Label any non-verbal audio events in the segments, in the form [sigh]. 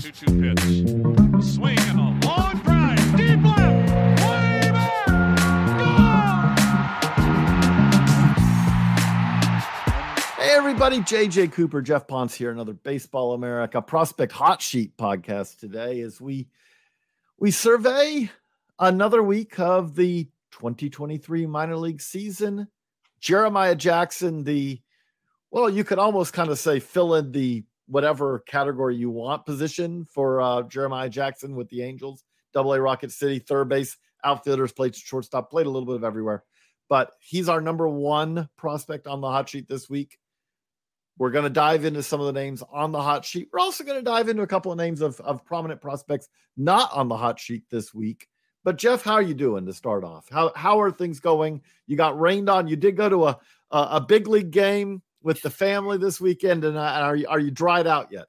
2 2 pitch. Swing and a long drive. Deep left. Way Hey everybody, JJ Cooper, Geoff Pontes here, another Baseball America Prospect Hot Sheet podcast today as we we survey another week of the 2023 minor league season. Jeremiah Jackson, the well, you could almost kind of say fill in the whatever category you want position for uh, Jeremiah Jackson with the Angels, Double A Rocket City, third base, outfielders, played shortstop, played a little bit of everywhere. But he's our number one prospect on the hot sheet this week. We're going to dive into some of the names on the hot sheet. We're also going to dive into a couple of names of, of prominent prospects not on the hot sheet this week. But Geoff, how are you doing to start off? How how are things going? You got rained on. You did go to a a, a big league game with the family this weekend, and uh, are you are you dried out yet?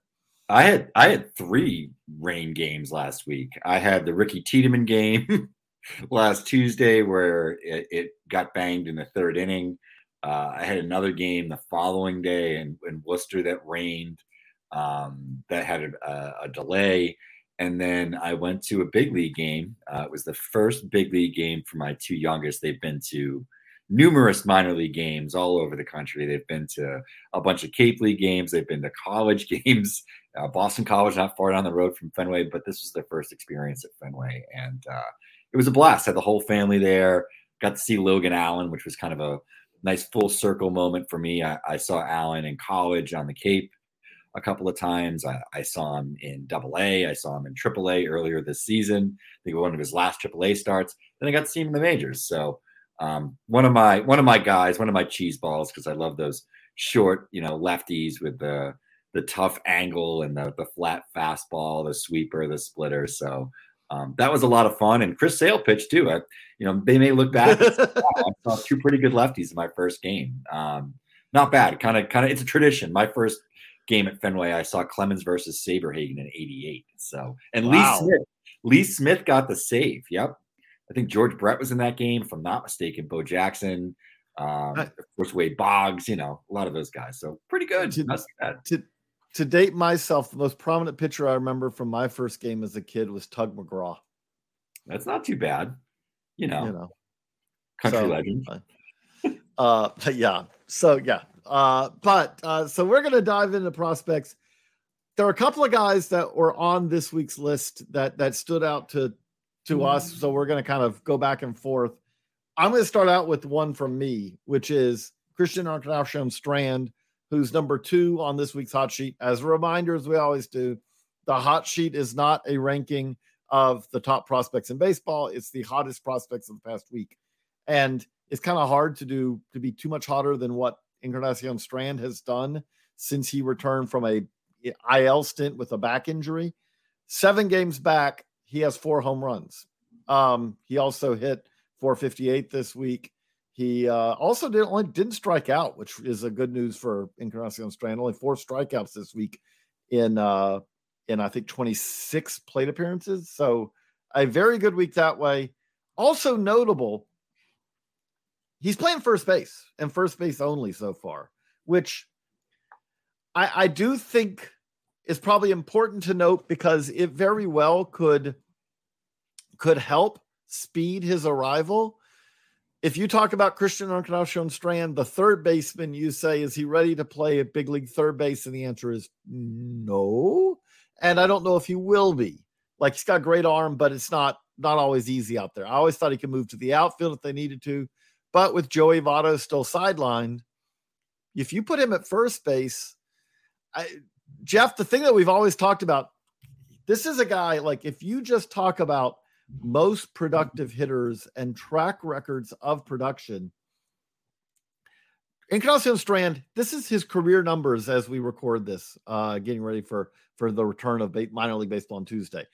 I had I had three rain games last week. I had the Ricky Tiedemann game [laughs] last Tuesday where it, it, got banged in the third inning. Uh, I had another game the following day in, in Worcester that rained um, that had a, a, delay. And then I went to a big league game. Uh, it was the first big league game for my two youngest. They've been to numerous minor league games all over the country. They've been to a bunch of Cape League games. They've been to college [laughs] games. Uh, Boston College, not far down the road from Fenway, but this was their first experience at Fenway, and uh, it was a blast. Had the whole family there. Got to see Logan Allen, which was kind of a nice full circle moment for me. I, I saw Allen in college on the Cape a couple of times. I, I, saw him in Double A. I saw him in Triple A earlier this season. I think one of his last Triple A starts. Then I got to see him in the majors. So um, one of my one of my guys, one of my cheese balls, because I love those short, you know, lefties with the the tough angle and the the flat fastball, the sweeper, the splitter. So um, that was a lot of fun. And Chris Sale pitched too. I, you know, they may look back. [laughs] I saw two pretty good lefties in my first game. Um, not bad. Kind of, kind of. It's a tradition. My first game at Fenway, I saw Clemens versus Saberhagen in ¡88. So, and wow. Lee Smith, Lee Smith got the save. Yep. I think George Brett was in that game, if I'm not mistaken. Bo Jackson, um, of course, Wade Boggs, you know, a lot of those guys. So pretty good. To, to, to, date myself, the most prominent pitcher I remember from my first game as a kid was Tug McGraw. That's not too bad. You know, you know. country so, legend. Uh, but yeah. So yeah. Uh, but uh, so we're gonna dive into prospects. There are a couple of guys that were on this week's list that that stood out to to mm-hmm. us. So we're going to kind of go back and forth. I'm going to start out with one from me, which is Christian Encarnacion Strand, who's number two on this week's hot sheet. As a reminder, as we always do, the hot sheet is not a ranking of the top prospects in baseball. It's the hottest prospects of the past week. And it's kind of hard to do to be too much hotter than what Encarnacion Strand has done since he returned from a IL stint with a back injury. Seven games back, he has four home runs. Um, he also hit 458 this week. He uh, also did only didn't strike out, which is a good news for Encarnacion Strand. Only four strikeouts this week in uh, in I think 26 plate appearances. So a very good week that way. Also notable, he's playing first base and first base only so far, which I, I do think is probably important to note because it very well could could help speed his arrival. If you talk about Christian Encarnacion Strand, the third baseman, you say, is he ready to play at big league third base? And the answer is no. And I don't know if he will be. Like he's got great arm, but it's not not always easy out there. I always thought he could move to the outfield if they needed to, but with Joey Votto still sidelined, if you put him at first base, I, Geoff, the thing that we've always talked about, this is a guy like if you just talk about most productive hitters and track records of production. Encarnacion Strand, this is his career numbers as we record this, uh, getting ready for for the return of minor league baseball on Tuesday.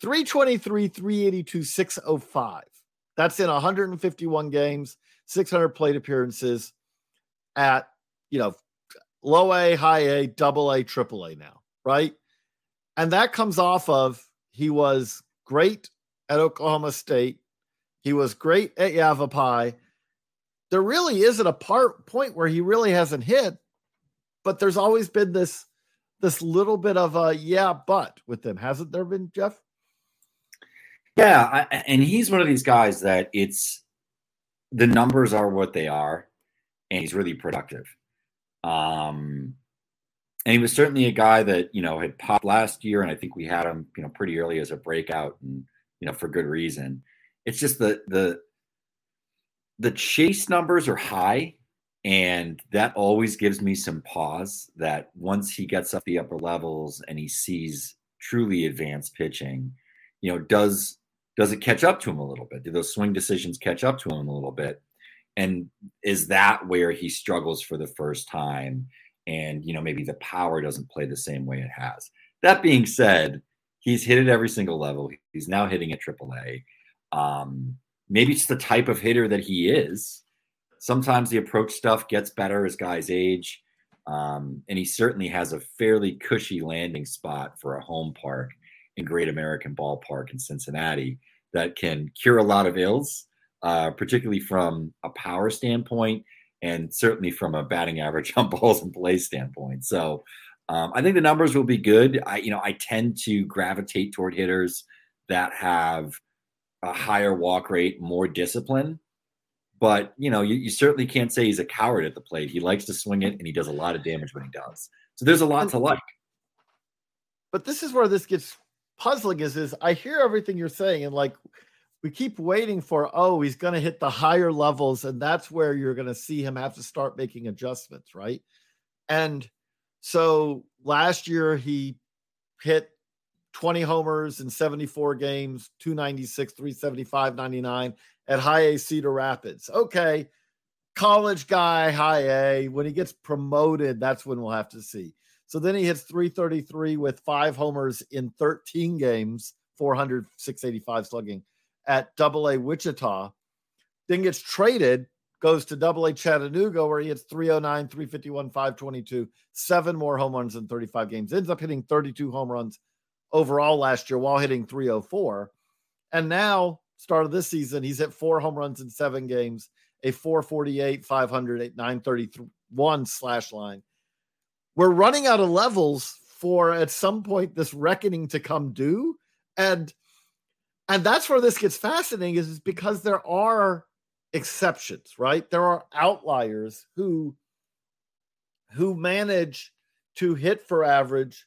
323, 382, 605. That's in 151 games, 600 plate appearances at, you know, low A, high A, double A, triple A now, right? And that comes off of he was great at Oklahoma State. He was great at Yavapai. There really isn't a part point where he really hasn't hit, but there's always been this this little bit of a yeah, but with him, hasn't there been, Geoff? Yeah, I, and he's one of these guys that it's the numbers are what they are, and he's really productive. Um, and he was certainly a guy that you know had popped last year, and I think we had him you know pretty early as a breakout, and you know for good reason. It's just the the the chase numbers are high, and that always gives me some pause. That once he gets up the upper levels and he sees truly advanced pitching, you know, does does it catch up to him a little bit? Do those swing decisions catch up to him a little bit? And is that where he struggles for the first time? And, you know, maybe the power doesn't play the same way it has. That being said, he's hit at every single level. He's now hitting at AAA. Um, maybe it's the type of hitter that he is. Sometimes the approach stuff gets better as guys age. Um, and he certainly has a fairly cushy landing spot for a home park in Great American Ballpark in Cincinnati that can cure a lot of ills, uh, particularly from a power standpoint and certainly from a batting average [laughs] on balls and play standpoint. So um, I think the numbers will be good. I, you know, I tend to gravitate toward hitters that have a higher walk rate, more discipline. But you know, you, you certainly can't say he's a coward at the plate. He likes to swing it, and he does a lot of damage when he does. So there's a lot to like. But this is where this gets puzzling is is I hear everything you're saying and like we keep waiting for oh he's going to hit the higher levels and that's where you're going to see him have to start making adjustments, right? And so last year he hit 20 homers in 74 games, 296, 375, 99 at high A Cedar Rapids. Okay. College guy, high A. When he gets promoted, that's when we'll have to see. So then he hits 333 with five homers in 13 games, 400, 685 slugging at double A Wichita. Then gets traded, goes to double A Chattanooga, where he hits 309, 351, 522, seven more home runs in 35 games. Ends up hitting 32 home runs overall last year while hitting 304. And now, start of this season, he's hit four home runs in seven games, a 448, 500, 931 slash line we're running out of levels for at some point this reckoning to come due and and that's where this gets fascinating is, is because there are exceptions right? There are outliers who who manage to hit for average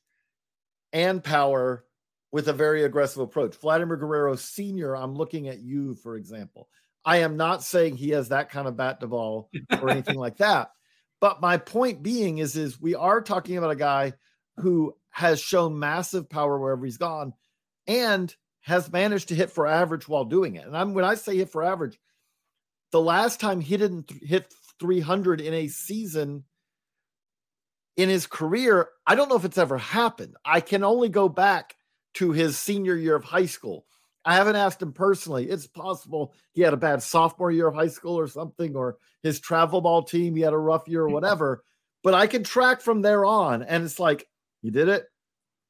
and power with a very aggressive approach. Vladimir guerrero senior i'm looking at you for example. I am not saying he has that kind of bat to ball or [laughs] anything like that. But my point being is, is we are talking about a guy who has shown massive power wherever he's gone. And has managed to hit for average while doing it. And I'm when I say hit for average, the last time he didn't th- hit 300 in a season in his career, I don't know if it's ever happened. I can only go back to his senior year of high school. I haven't asked him personally. It's possible he had a bad sophomore year of high school or something, or his travel ball team, he had a rough year or whatever. but I can track from there on. And it's like, he did it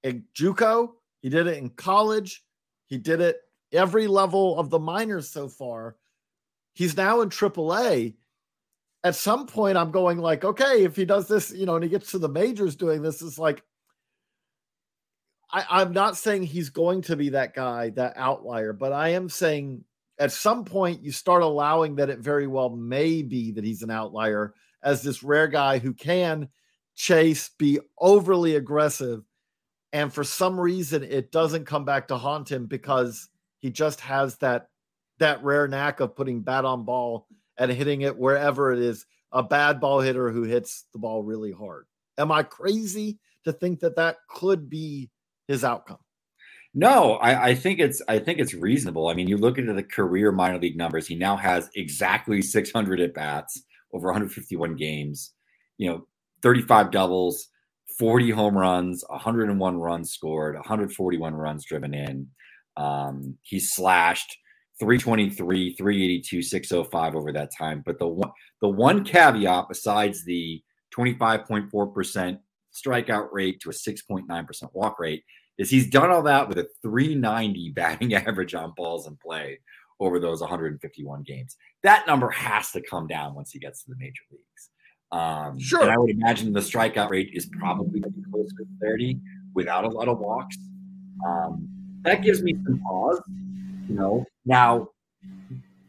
in Juco, he did it in college, he did it every level of the minors so far. He's now in AAA. At some point, I'm going like, okay, if he does this, you know, and he gets to the majors doing this, it's like, I, I'm not saying he's going to be that guy, that outlier, but I am saying at some point you start allowing that it very well may be that he's an outlier as this rare guy who can chase, be overly aggressive, and for some reason it doesn't come back to haunt him because he just has that that rare knack of putting bat on ball and hitting it wherever it is a bad ball hitter who hits the ball really hard. Am I crazy to think that that could be his outcome? No, I, I, think it's I think it's reasonable. I mean, you look into the career minor league numbers. He now has exactly 600 at bats over 151 games. You know, 35 doubles, 40 home runs, 101 runs scored, 141 runs driven in. Um, he's slashed 323, 382, 605 over that time. But the one the one caveat besides the 25.4% strikeout rate to a 6.9% walk rate is he's done all that with a 390 [laughs] batting average on balls in play over those 151 games. That number has to come down once he gets to the major leagues. Um, sure. And I would imagine the strikeout rate is probably going to be closer to 30 without a lot of walks. Um, that gives me some pause. You know, now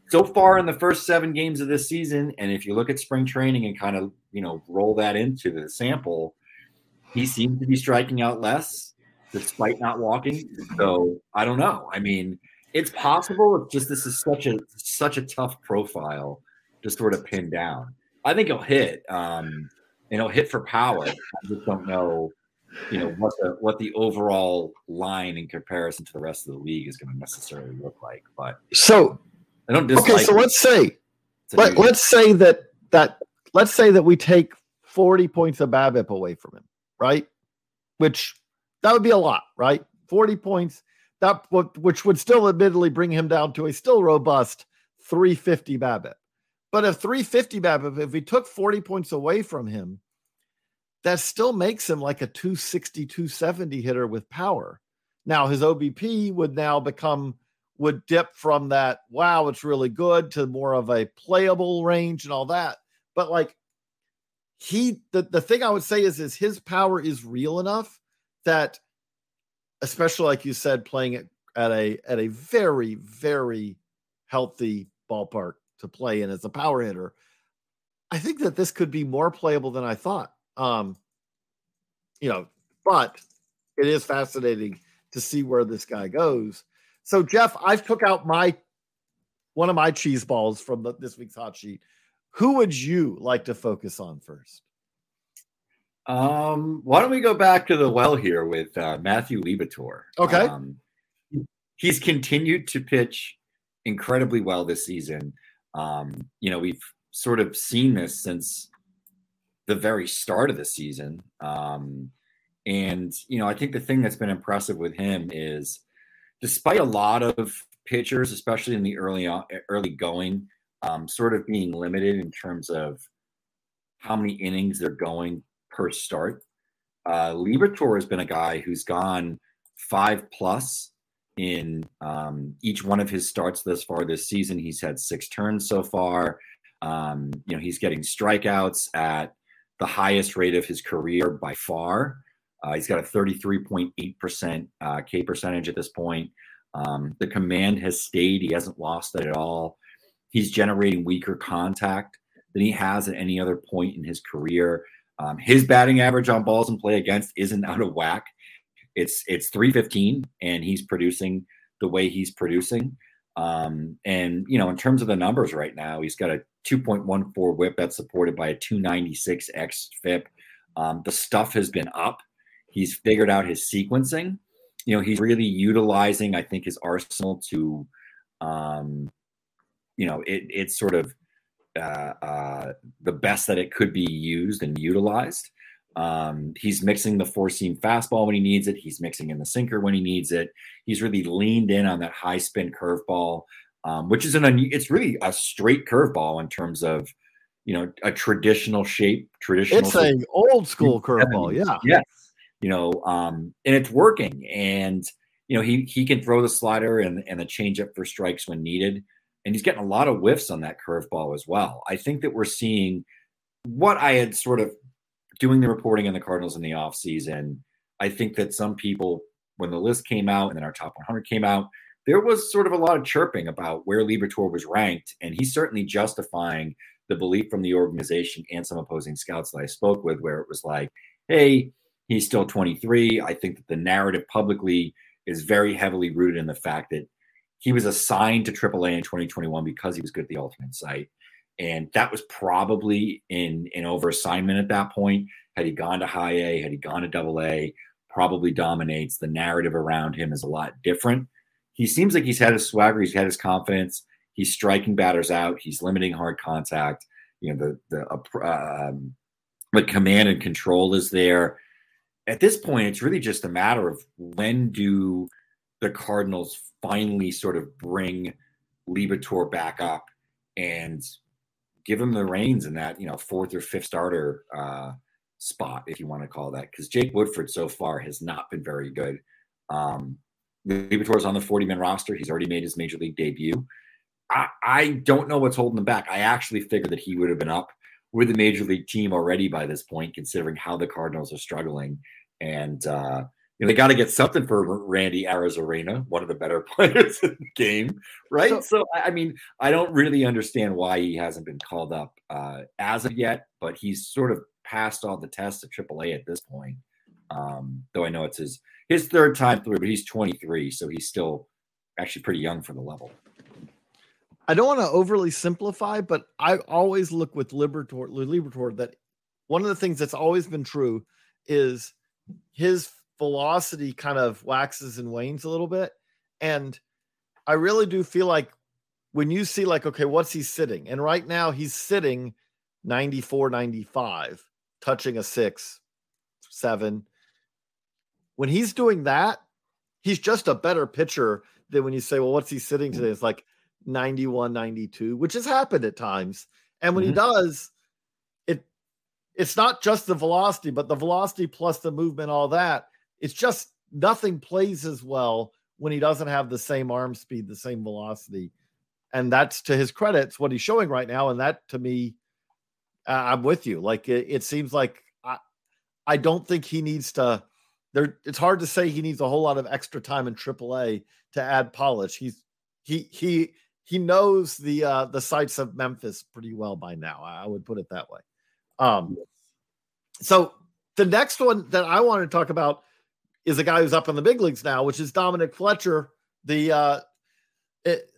so far in the first seven games of this season, and if you look at spring training and kind of you know roll that into the sample, he seems to be striking out less despite not walking. So I don't know. I mean, it's possible. It's just this is such a such a tough profile to sort of pin down. I think he'll hit. Um, and he'll hit for power. I just don't know, you know, what the what the overall line in comparison to the rest of the league is going to necessarily look like. But so I don't dislike. Okay, so let's say let, let's say that that let's say that we take 40 points of BABIP away from him, right? Which that would be a lot, right? 40 points that which would still admittedly bring him down to a still robust 350 BABIP. But a 350 BABIP, if we took 40 points away from him, that still makes him like a 260, 270 hitter with power. Now his OBP would now become would dip from that, wow, it's really good to more of a playable range and all that. But like he the, the thing I would say is is his power is real enough that especially like you said, playing it at a at a very, very healthy ballpark to play in as a power hitter. I think that this could be more playable than I thought. Um, you know, but it is fascinating to see where this guy goes. So, Geoff, I've took out my one of my cheese balls from the, this week's hot sheet. Who would you like to focus on first? Um, why don't we go back to the well here with uh, Matthew Liberatore? Okay. Um, he's continued to pitch incredibly well this season. Um, you know, we've sort of seen this since the very start of the season. Um, and, you know, I think the thing that's been impressive with him is despite a lot of pitchers, especially in the early early going, um, sort of being limited in terms of how many innings they're going per start. Uh, Liberatore has been a guy who's gone five plus in um, each one of his starts thus far this season. He's had six turns so far. Um, you know, he's getting strikeouts at the highest rate of his career by far. Uh, he's got a 33.8% uh, K percentage at this point. Um, the command has stayed. He hasn't lost it at all. He's generating weaker contact than he has at any other point in his career. Um, his batting average on balls in play against isn't out of whack. It's it's 315, and he's producing the way he's producing. Um, and you know, in terms of the numbers right now, he's got a 2.14 WHIP that's supported by a 296 X FIP. Um, the stuff has been up. He's figured out his sequencing. You know, he's really utilizing, I think, his arsenal to, um, you know, it it's sort of uh, uh, the best that it could be used and utilized. Um, he's mixing the four seam fastball when he needs it. He's mixing in the sinker when he needs it. He's really leaned in on that high spin curveball, um, which is an it's really a straight curveball in terms of you know a traditional shape. Traditional. It's an old school curveball. Yeah. Yes. You know, um, and it's working. And you know he he can throw the slider and and the changeup for strikes when needed. And he's getting a lot of whiffs on that curveball as well. I think that we're seeing what I had sort of doing the reporting on the Cardinals in the offseason, I think that some people when the list came out and then our top 100 came out, there was sort of a lot of chirping about where Liberatore was ranked, and he's certainly justifying the belief from the organization and some opposing scouts that I spoke with, where it was like, hey, he's still 23. I think that the narrative publicly is very heavily rooted in the fact that he was assigned to AAA in 2021 because he was good at the alternate site. And that was probably in an over assignment at that point. Had he gone to high A, had he gone to double A, probably dominates. The narrative around him is a lot different. He seems like he's had his swagger, he's had his confidence. He's striking batters out. He's limiting hard contact. You know the the uh, um, the command and control is there. At this point, it's really just a matter of when do the Cardinals finally sort of bring Liberatore back up and give him the reins in that you know fourth or fifth starter uh, spot, if you want to call that, because Jake Woodford so far has not been very good. Um, Liberatore's on the 40 man roster. He's already made his major league debut. I, I don't know what's holding him back. I actually figured that he would have been up with the major league team already by this point, considering how the Cardinals are struggling. And uh, you know, they got to get something for Randy Arozarena, one of the better [laughs] players in the game, right? So, so, I mean, I don't really understand why he hasn't been called up uh, as of yet, but he's sort of passed all the tests at AAA at this point. Um, though I know it's his his third time through, but he's 23, so he's still actually pretty young for the level. I don't want to overly simplify, but I always look with Liberatore, Liberatore that one of the things that's always been true is his velocity kind of waxes and wanes a little bit. And I really do feel like when you see, like, okay, what's he sitting? And right now he's sitting 94, 95, touching a six, seven. When he's doing that, he's just a better pitcher than when you say, well, what's he sitting today? It's like 91, 92, which has happened at times. And when mm-hmm. he does, it it's not just the velocity, but the velocity plus the movement, all that it's just nothing plays as well when he doesn't have the same arm speed, the same velocity. And that's to his credit, it's what he's showing right now. And that to me, uh, I'm with you. Like it, it seems like I, I don't think he needs to. There, it's hard to say he needs a whole lot of extra time in AAA to add polish. He's he he he knows the uh the sights of Memphis pretty well by now. I would put it that way. Um, so the next one that I want to talk about is a guy who's up in the big leagues now, which is Dominic Fletcher, the uh, it,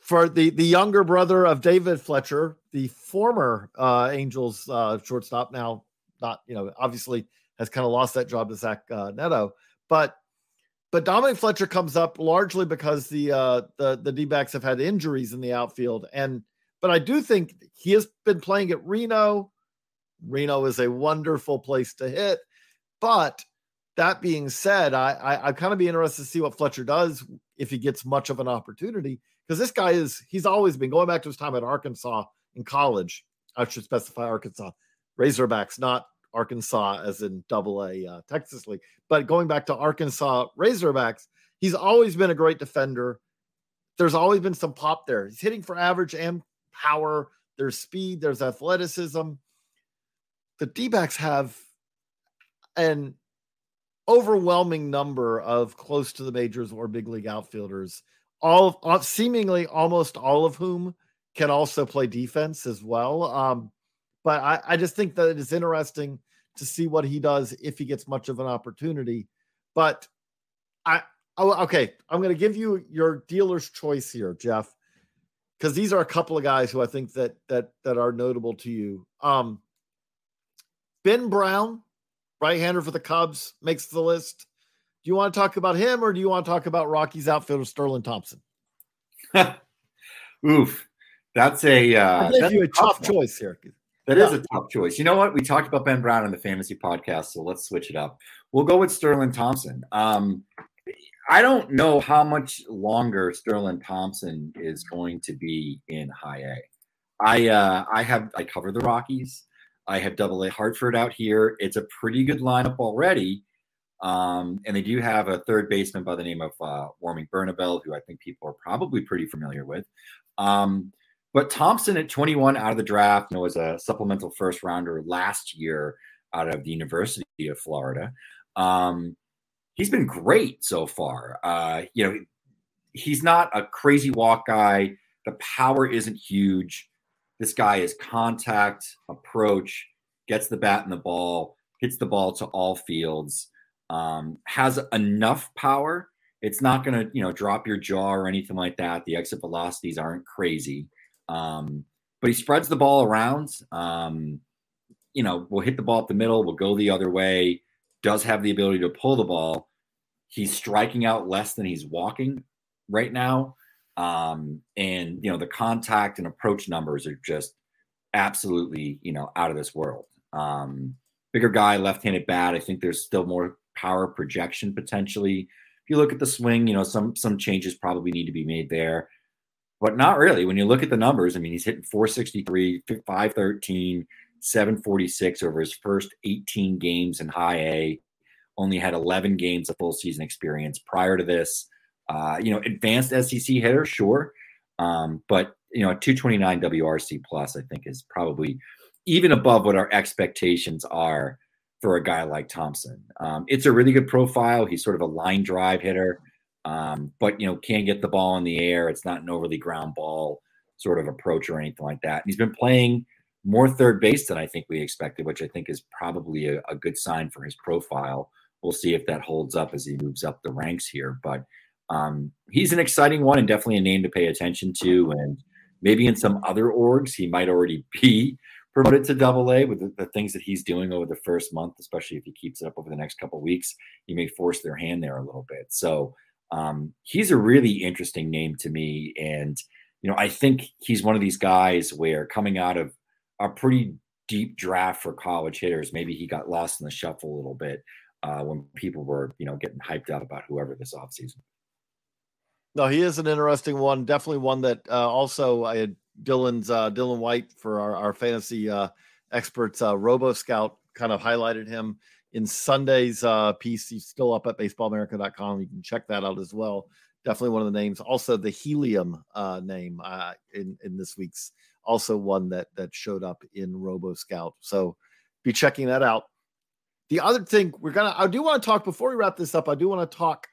for the the younger brother of David Fletcher, the former uh, Angels uh, shortstop. Now, not you know, obviously has kind of lost that job to Zach uh, Neto, but but Dominic Fletcher comes up largely because the uh, the the D backs have had injuries in the outfield, and but I do think he has been playing at Reno. Reno is a wonderful place to hit, but that being said, I, I I kind of be interested to see what Fletcher does if he gets much of an opportunity because this guy is he's always been going back to his time at Arkansas in college. I should specify Arkansas Razorbacks, not Arkansas as in Double A uh, Texas League, but going back to Arkansas Razorbacks, he's always been a great defender. There's always been some pop there. He's hitting for average and power. There's speed. There's athleticism. The D backs have, and overwhelming number of close to the majors or big league outfielders, all of, seemingly almost all of whom can also play defense as well. Um, but I, I just think that it's interesting to see what he does if he gets much of an opportunity. But I, oh, okay, I'm going to give you your dealer's choice here, Geoff, because these are a couple of guys who I think that that that are notable to you. Um, ben Brown right-hander for the Cubs, makes the list. Do you want to talk about him, or do you want to talk about Rockies outfielder Sterlin Thompson? [laughs] Oof, that's a uh, that's you a tough, choice here. That yeah. is a tough choice. You know what? We talked about Ben Brown in the fantasy podcast, so let's switch it up. We'll go with Sterlin Thompson. Um, I don't know how much longer Sterlin Thompson is going to be in high A. I uh, I have I cover the Rockies. I have Double A Hartford out here. It's a pretty good lineup already. Um, and they do have a third baseman by the name of uh, Warming Bernabel, who I think people are probably pretty familiar with. Um, but Thompson at 21 out of the draft, you know, was a supplemental first rounder last year out of the University of Florida. Um, he's been great so far. Uh, you know, he's not a crazy walk guy. The power isn't huge. This guy is contact, approach, gets the bat and the ball, hits the ball to all fields, um, has enough power. It's not going to, you know, drop your jaw or anything like that. The exit velocities aren't crazy. Um, but he spreads the ball around. Um, you know, we'll hit the ball up the middle, we'll go the other way, does have the ability to pull the ball. He's striking out less than he's walking right now. Um, and you know, the contact and approach numbers are just absolutely, you know, out of this world. Um, bigger guy, left-handed bat. I think there's still more power projection potentially. If you look at the swing, you know, some some changes probably need to be made there but not really. When you look at the numbers, I mean, he's hitting 463, 513, 746 over his first 18 games in high A. Only had 11 games of full season experience prior to this. Uh, you know, advanced SEC hitter, sure. Um, but, you know, a 229 WRC plus, I think, is probably even above what our expectations are for a guy like Thompson. Um, it's a really good profile. He's sort of a line drive hitter um, but you know can get the ball in the air. It's not an overly ground ball sort of approach or anything like that. And he's been playing more third base than I think we expected, which I think is probably a, a good sign for his profile. We'll see if that holds up as he moves up the ranks here. But um, he's an exciting one and definitely a name to pay attention to. And maybe in some other orgs, he might already [laughs] be promoted to double A with the, the, things that he's doing over the first month, especially if he keeps it up over the next couple weeks. He may force their hand there a little bit. So um, he's a really interesting name to me. And, you know, I think he's one of these guys where coming out of a pretty deep draft for college hitters, maybe he got lost in the shuffle a little bit uh, when people were, you know, getting hyped up about whoever this offseason. No, he is an interesting one. Definitely one that uh, also I had Dylan's uh, Dylan White for our, our fantasy uh, experts, uh, Robo Scout kind of highlighted him in Sunday's uh, piece. He's still up at baseballamerica.com. You can check that out as well. Definitely one of the names. Also, the helium uh, name uh, in in this week's also one that that showed up in Robo Scout. So be checking that out. The other thing we're gonna, I do want to talk before we wrap this up. I do want to talk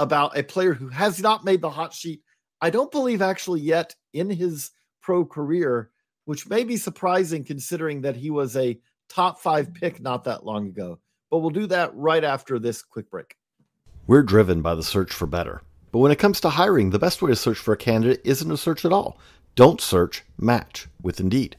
about a player who has not made the hot sheet. I don't believe actually yet in his pro career, which may be surprising considering that he was a top five pick not that long ago but we'll do that right after this quick break. We're driven by the search for better. But when it comes to hiring, the best way to search for a candidate isn't to search at all. Don't search, match with Indeed.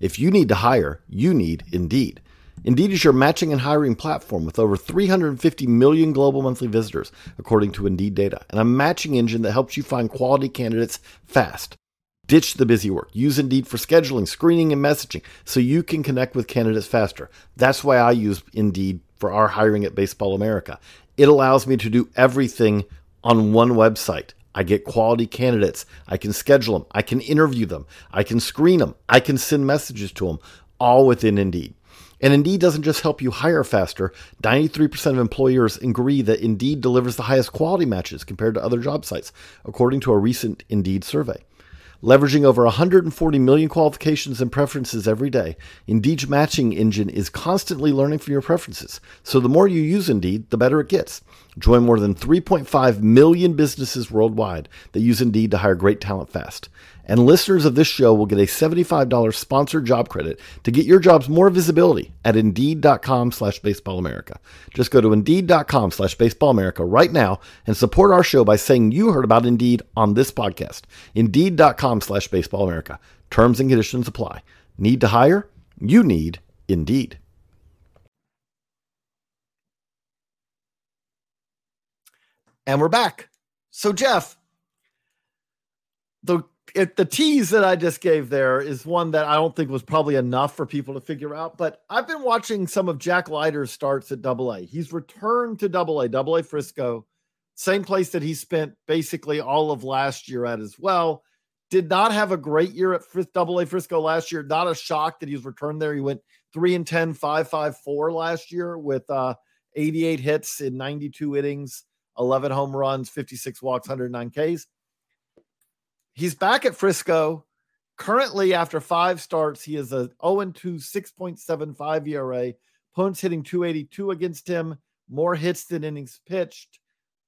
If you need to hire, you need Indeed. Indeed is your matching and hiring platform with over 350 million global monthly visitors, according to Indeed data, and a matching engine that helps you find quality candidates fast. Ditch the busy work. Use Indeed for scheduling, screening, and messaging so you can connect with candidates faster. That's why I use Indeed for our hiring at Baseball America. It allows me to do everything on one website. I get quality candidates. I can schedule them. I can interview them. I can screen them. I can send messages to them, all within Indeed. And Indeed doesn't just help you hire faster. 93% of employers agree that Indeed delivers the highest quality matches compared to other job sites, according to a recent Indeed survey. Leveraging over 140 million qualifications and preferences every day, Indeed's matching engine is constantly learning from your preferences. So the more you use Indeed, the better it gets. Join more than 3.5 million businesses worldwide that use Indeed to hire great talent fast. And listeners of this show will get a $75 sponsored job credit to get your jobs more visibility at Indeed.com slash BaseballAmerica. Just go to Indeed.com slash BaseballAmerica right now and support our show by saying you heard about Indeed on this podcast. Indeed.com slash BaseballAmerica. Terms and conditions apply. Need to hire? You need Indeed. And we're back. So, Geoff, the it, the tease that I just gave there is one that I don't think was probably enough for people to figure out. But I've been watching some of Jack Leiter's starts at Double A. He's returned to Double A, Double A Frisco, same place that he spent basically all of last year at as well. Did not have a great year at Double A Frisco last year. Not a shock that he's returned there. He went three and 10, 5 5 4 last year with uh, 88 hits in 92 innings, 11 home runs, 56 walks, 109 Ks He's back at Frisco. Currently, after five starts, he is a 0 2, 6.75 ERA. Opponents hitting 282 against him, more hits than innings pitched.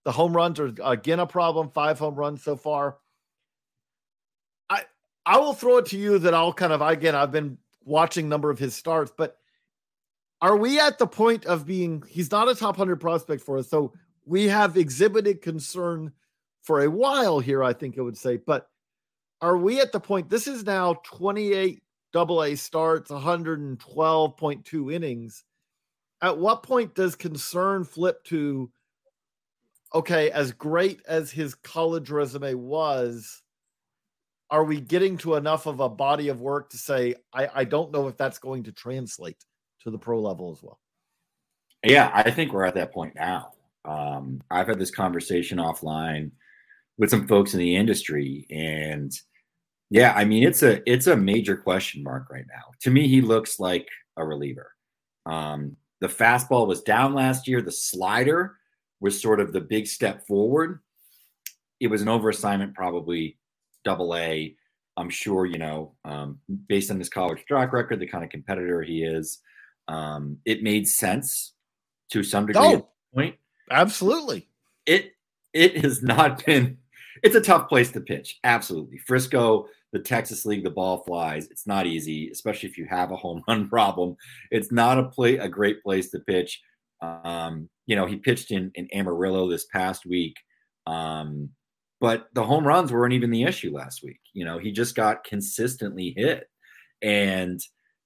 The home runs are again a problem. Five home runs so far. I I will throw it to you that I'll kind of again I've been watching number of his starts, but are we at the point of being he's not a top 100 prospect for us so we have exhibited concern for a while here i think i would say but are we at the point this is now 28 double a starts 112.2 innings at what point does concern flip to okay as great as his college resume was are we getting to enough of a body of work to say i, I don't know if that's going to translate to the pro level as well. Yeah, I think we're at that point now. Um, I've had this conversation offline with some folks in the industry, and yeah, I mean it's a it's a major question mark right now. To me, he looks like a reliever. Um, the fastball was down last year. The slider was sort of the big step forward. It was an overassignment, probably double A. I'm sure, you know, um, based on his college track record, the kind of competitor he is, um, it made sense to some degree. Oh, point. Absolutely. It it has not been. It's a tough place to pitch. Absolutely. Frisco, the Texas League, the ball flies. It's not easy, especially if you have a home [laughs] run problem. It's not a play a great place to pitch. Um, you know, he pitched in in Amarillo this past week. Um, but the home runs weren't even the issue last week. You know, he just got consistently hit. And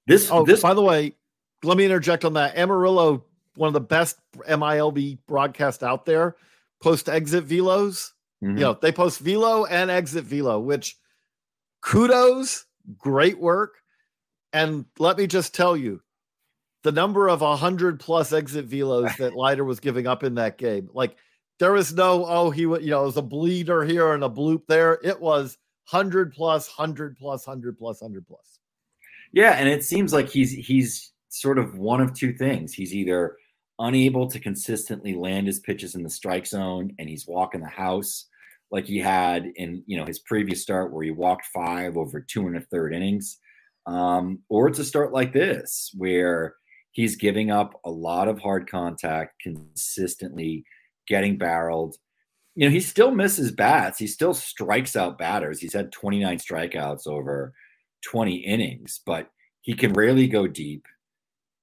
this oh, this by the way, let me interject on that. Amarillo, one of the best MILB broadcast out there, post exit velos. Mm-hmm. You know, they post velo and exit velo, which kudos, great work. And let me just tell you, the number of 100 plus exit velos that [laughs] Leiter was giving up in that game, like there was no, oh, he, was, you know, it was a bleeder here and a bloop there. It was 100 plus, 100 plus, 100 plus, 100 plus. Yeah. And it seems like he's, he's, sort of one of two things. He's either unable to consistently land his pitches in the strike zone and he's walking the house like he had in you know his previous start where he walked five over two and a third innings. Um, or it's a start like this where he's giving up a lot of hard contact consistently getting barreled. You know he still misses bats. He still strikes out batters. He's had 29 strikeouts over 20 innings but he can rarely go deep.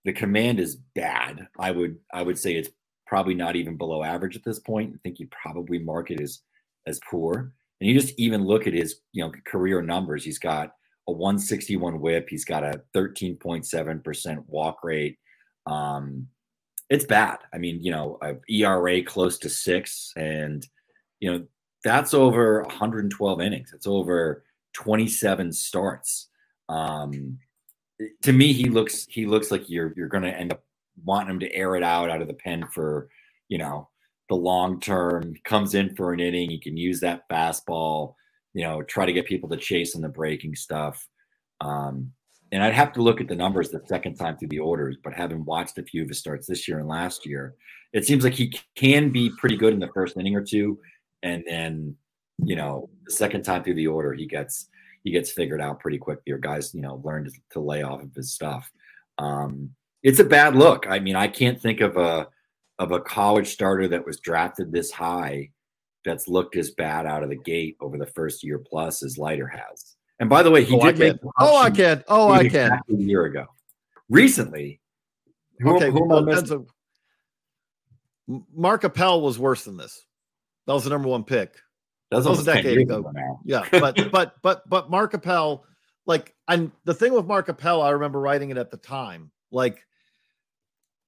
The command is bad. I would I would say it's probably not even below average at this point. I think you probably mark it as as poor. And you just even look at his you know career numbers. He's got a 161 whip. He's got a 13.7% walk rate. Um, it's bad. I mean, you know, ERA close to six, and you know that's over 112 innings. It's over 27 starts. Um, to me, he looks he looks like you're you're going to end up wanting him to air it out out of the pen for you know the long term. Comes in for an inning, he can use that fastball. You know, try to get people to chase on the breaking stuff. Um, and I'd have to look at the numbers the second time through the orders, but having watched a few of his starts this year and last year, it seems like he can be pretty good in the first inning or two, and then you know the second time through the order he gets he gets figured out pretty quick. Your guys, you know, learn to, to lay off of his stuff. Um, it's a bad look. I mean, I can't think of a of a college starter that was drafted this high that's looked as bad out of the gate over the first year plus as Leiter has. And by the way, he oh, did I make. Oh, I can. Oh, I can. A year ago, recently. Okay, who, who a, Mark Appel was worse than this. That was the number one pick. That was, a decade ago. ago yeah, but [laughs] but but but Mark Appel, like, and the thing with Mark Appel, I remember writing it at the time. Like,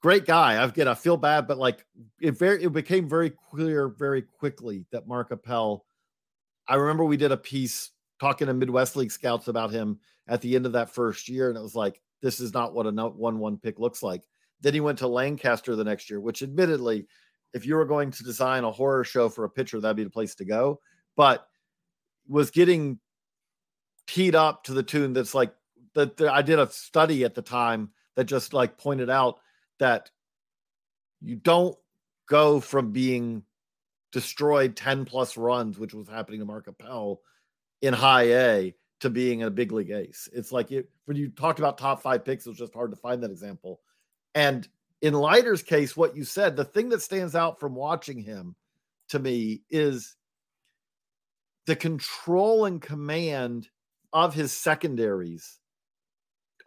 great guy. I've get I feel bad, but like it very it became very clear very quickly that Mark Appel. I remember we did a piece talking to Midwest League scouts about him at the end of that first year, and it was like, this is not what a one one pick looks like. Then he went to Lancaster the next year, which admittedly, if you were going to design a horror show for a pitcher, that'd be the place to go but was getting teed up to the tune that's like that I did a study at the time that just like pointed out that you don't go from being destroyed 10 plus runs, which was happening to Mark Appel in high A to being a big league ace. It's like it, when you talked about top five picks, it was just hard to find that example. And in Leiter's case, what you said, the thing that stands out from watching him to me is the control and command of his secondaries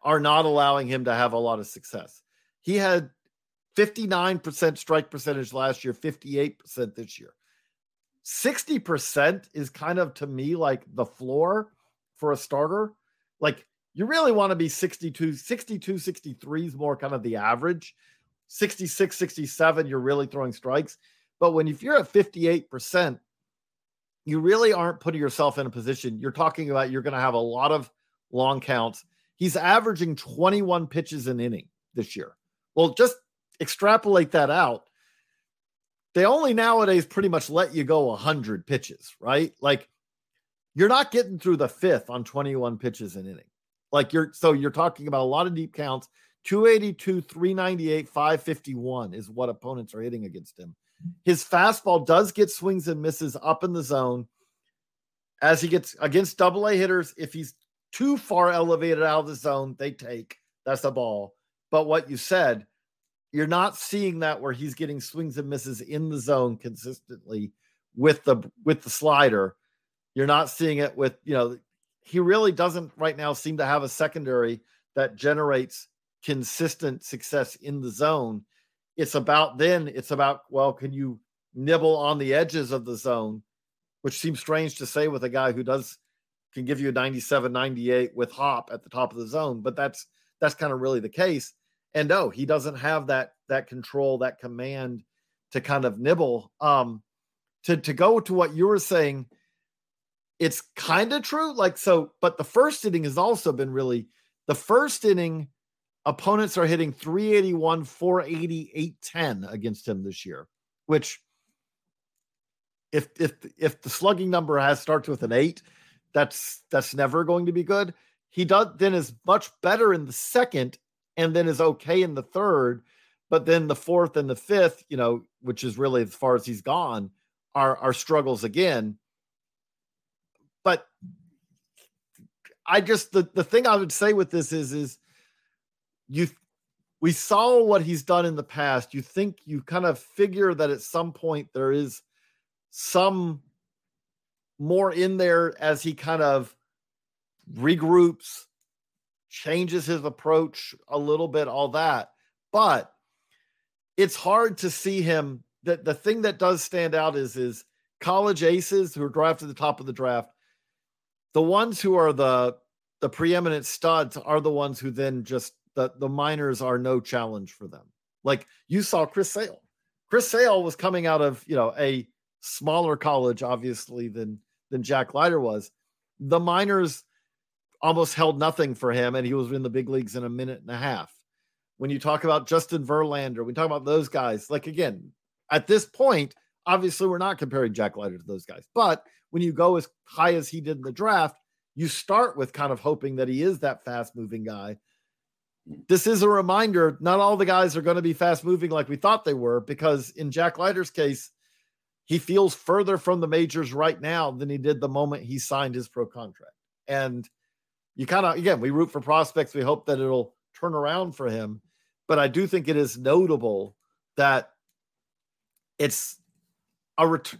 are not allowing him to have a lot of success. He had 59% strike percentage last year, 58% this year. 60% is kind of to me like the floor for a starter. Like you really want to be 62, 62, 63 is more kind of the average. 66, 67, you're really throwing strikes. But when if you're at 58%, you really aren't putting yourself in a position. You're talking about you're going to have a lot of long counts. He's averaging 21 pitches an inning this year. Well, just extrapolate that out. They only nowadays pretty much let you go 100 pitches, right? Like you're not getting through the fifth on 21 pitches an inning. Like you're so you're talking about a lot of deep counts. 282, 398, 551 is what opponents are hitting against him. His fastball does get swings and misses up in the zone as he gets against double A hitters. If he's too far elevated out of the zone, they take that's a ball. But what you said, you're not seeing that where he's getting swings and misses in the zone consistently with the with the slider. You're not seeing it with, you know, he really doesn't right now seem to have a secondary that generates consistent success in the zone. It's about then, it's about, well, can you nibble on the edges of the zone, which seems strange to say with a guy who does can give you a 97, 98 with hop at the top of the zone, but that's that's kind of really the case. And no, he doesn't have that that control, that command to kind of nibble. Um to to go to what you were saying, it's kind of true. Like so, but the first inning has also been really the first inning opponents are hitting 381, 480, 810 against him this year, which if if if the slugging number has starts with an eight, that's that's never going to be good. He does then is much better in the second and then is okay in the third, but then the fourth and the fifth, you know, which is really as far as he's gone, are are struggles again. But I just the the thing I would say with this is is you we saw what he's done in the past. You think you kind of figure that at some point there is some more in there as he kind of regroups, changes his approach a little bit, all that. But it's hard to see him. That the thing that does stand out is is college aces who are drafted the top of the draft. The ones who are the the preeminent studs are the ones who then just the the minors are no challenge for them. Like you saw Chris Sale. Chris Sale was coming out of you know a smaller college, obviously than than Jack Leiter was. The minors almost held nothing for him, and he was in the big leagues in a minute and a half. When you talk about Justin Verlander, we talk about those guys. Like again, at this point, obviously we're not comparing Jack Leiter to those guys, but when you go as high as he did in the draft, you start with kind of hoping that he is that fast moving guy this is a reminder not all the guys are going to be fast moving like we thought they were because in Jack Leiter's case, he feels further from the majors right now than he did the moment he signed his pro contract. And you kind of, again, we root for prospects. We hope that it'll turn around for him. But I do think it is notable that it's a ret-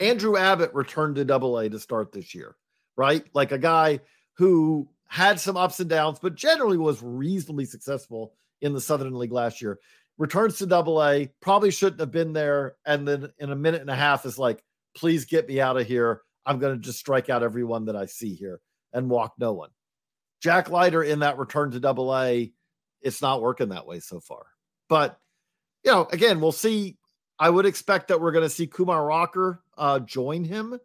Andrew Abbott returned to double A to start this year, right? Like a guy who had some ups and downs, but generally was reasonably successful in the Southern League last year. Returns to double A, probably shouldn't have been there. And then in a minute and a half is like, please get me out of here. I'm going to just strike out everyone that I see here and walk no one. Jack Leiter in that return to double A, it's not working that way so far. But, you know, again, we'll see. I would expect that we're going to see Kumar Rocker uh, join him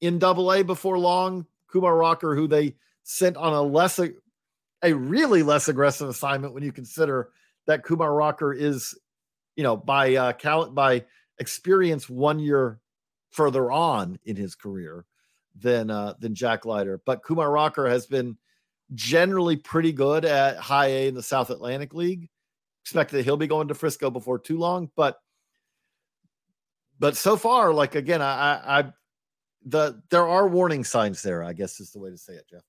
in double A before long. Kumar Rocker, who they sent on a less a really less aggressive assignment when you consider that Kumar Rocker is, you know, by uh cal- by experience one year further on in his career than uh than Jack Leiter. But Kumar Rocker has been generally pretty good at high A in the South Atlantic League. Expect that he'll be going to Frisco before too long, but but so far, like again, I, I, the there are warning signs there. I guess is the way to say it, Geoff.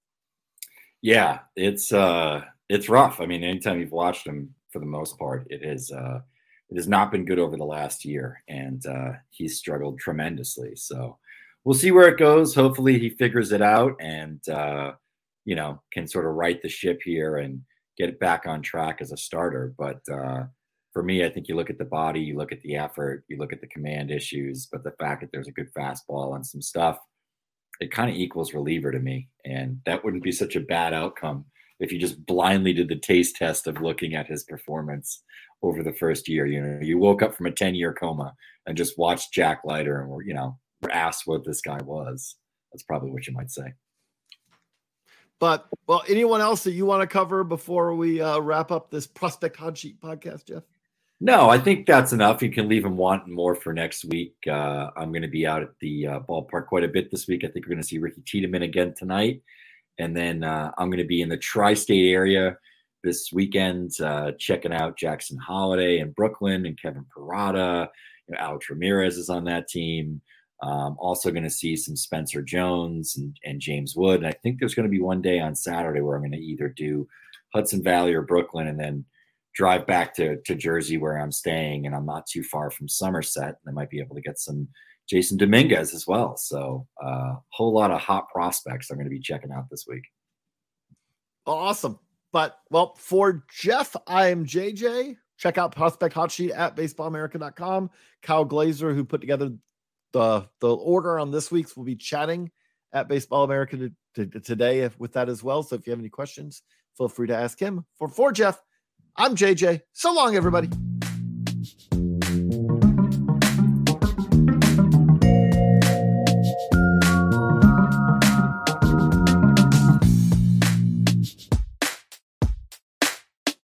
Yeah, it's uh it's rough. I mean, anytime you've watched him, for the most part. it is uh, it has not been good over the last year, and uh, he's struggled tremendously. So we'll see where it goes. Hopefully, he figures it out and uh, you know can sort of right the ship here and get back on track as a starter. But uh, for me, I think you look at the body, you look at the effort, you look at the command issues, but the fact that there's a good fastball and some stuff, it kind of equals reliever to me, and that wouldn't be such a bad outcome if you just blindly did the taste test of looking at his performance over the first year. You know, you woke up from a 10 year coma and just watched Jack Leiter and were, you know, were asked what this guy was. That's probably what you might say. But well, anyone else that you want to cover before we uh, wrap up this prospect hot sheet podcast, Geoff? No, I think that's enough. You can leave him wanting more for next week. Uh, I'm going to be out at the uh, ballpark quite a bit this week. I think we're going to see Ricky Tiedemann again tonight. And then uh, I'm going to be in the tri state area this weekend, uh, checking out Jackson Holliday in Brooklyn and Kevin Parada. You know, Alex Ramirez is on that team. Um, also going to see some Spencer Jones and, and James Wood. And I think there's going to be one day on Saturday where I'm going to either do Hudson Valley or Brooklyn and then drive back to, to Jersey where I'm staying. And I'm not too far from Somerset. And I might be able to get some Jasson Dominguez as well. So a uh, whole lot of hot prospects I'm going to be checking out this week. Awesome. But well, for Geoff, I am JJ. Check out Prospect Hot Sheet at baseballamerica.com. Kyle Glaser, who put together the the order on this week's, will be chatting at Baseball America to, to, today with that as well. So if you have any questions, feel free to ask him. For for Geoff, I'm JJ. So long, everybody.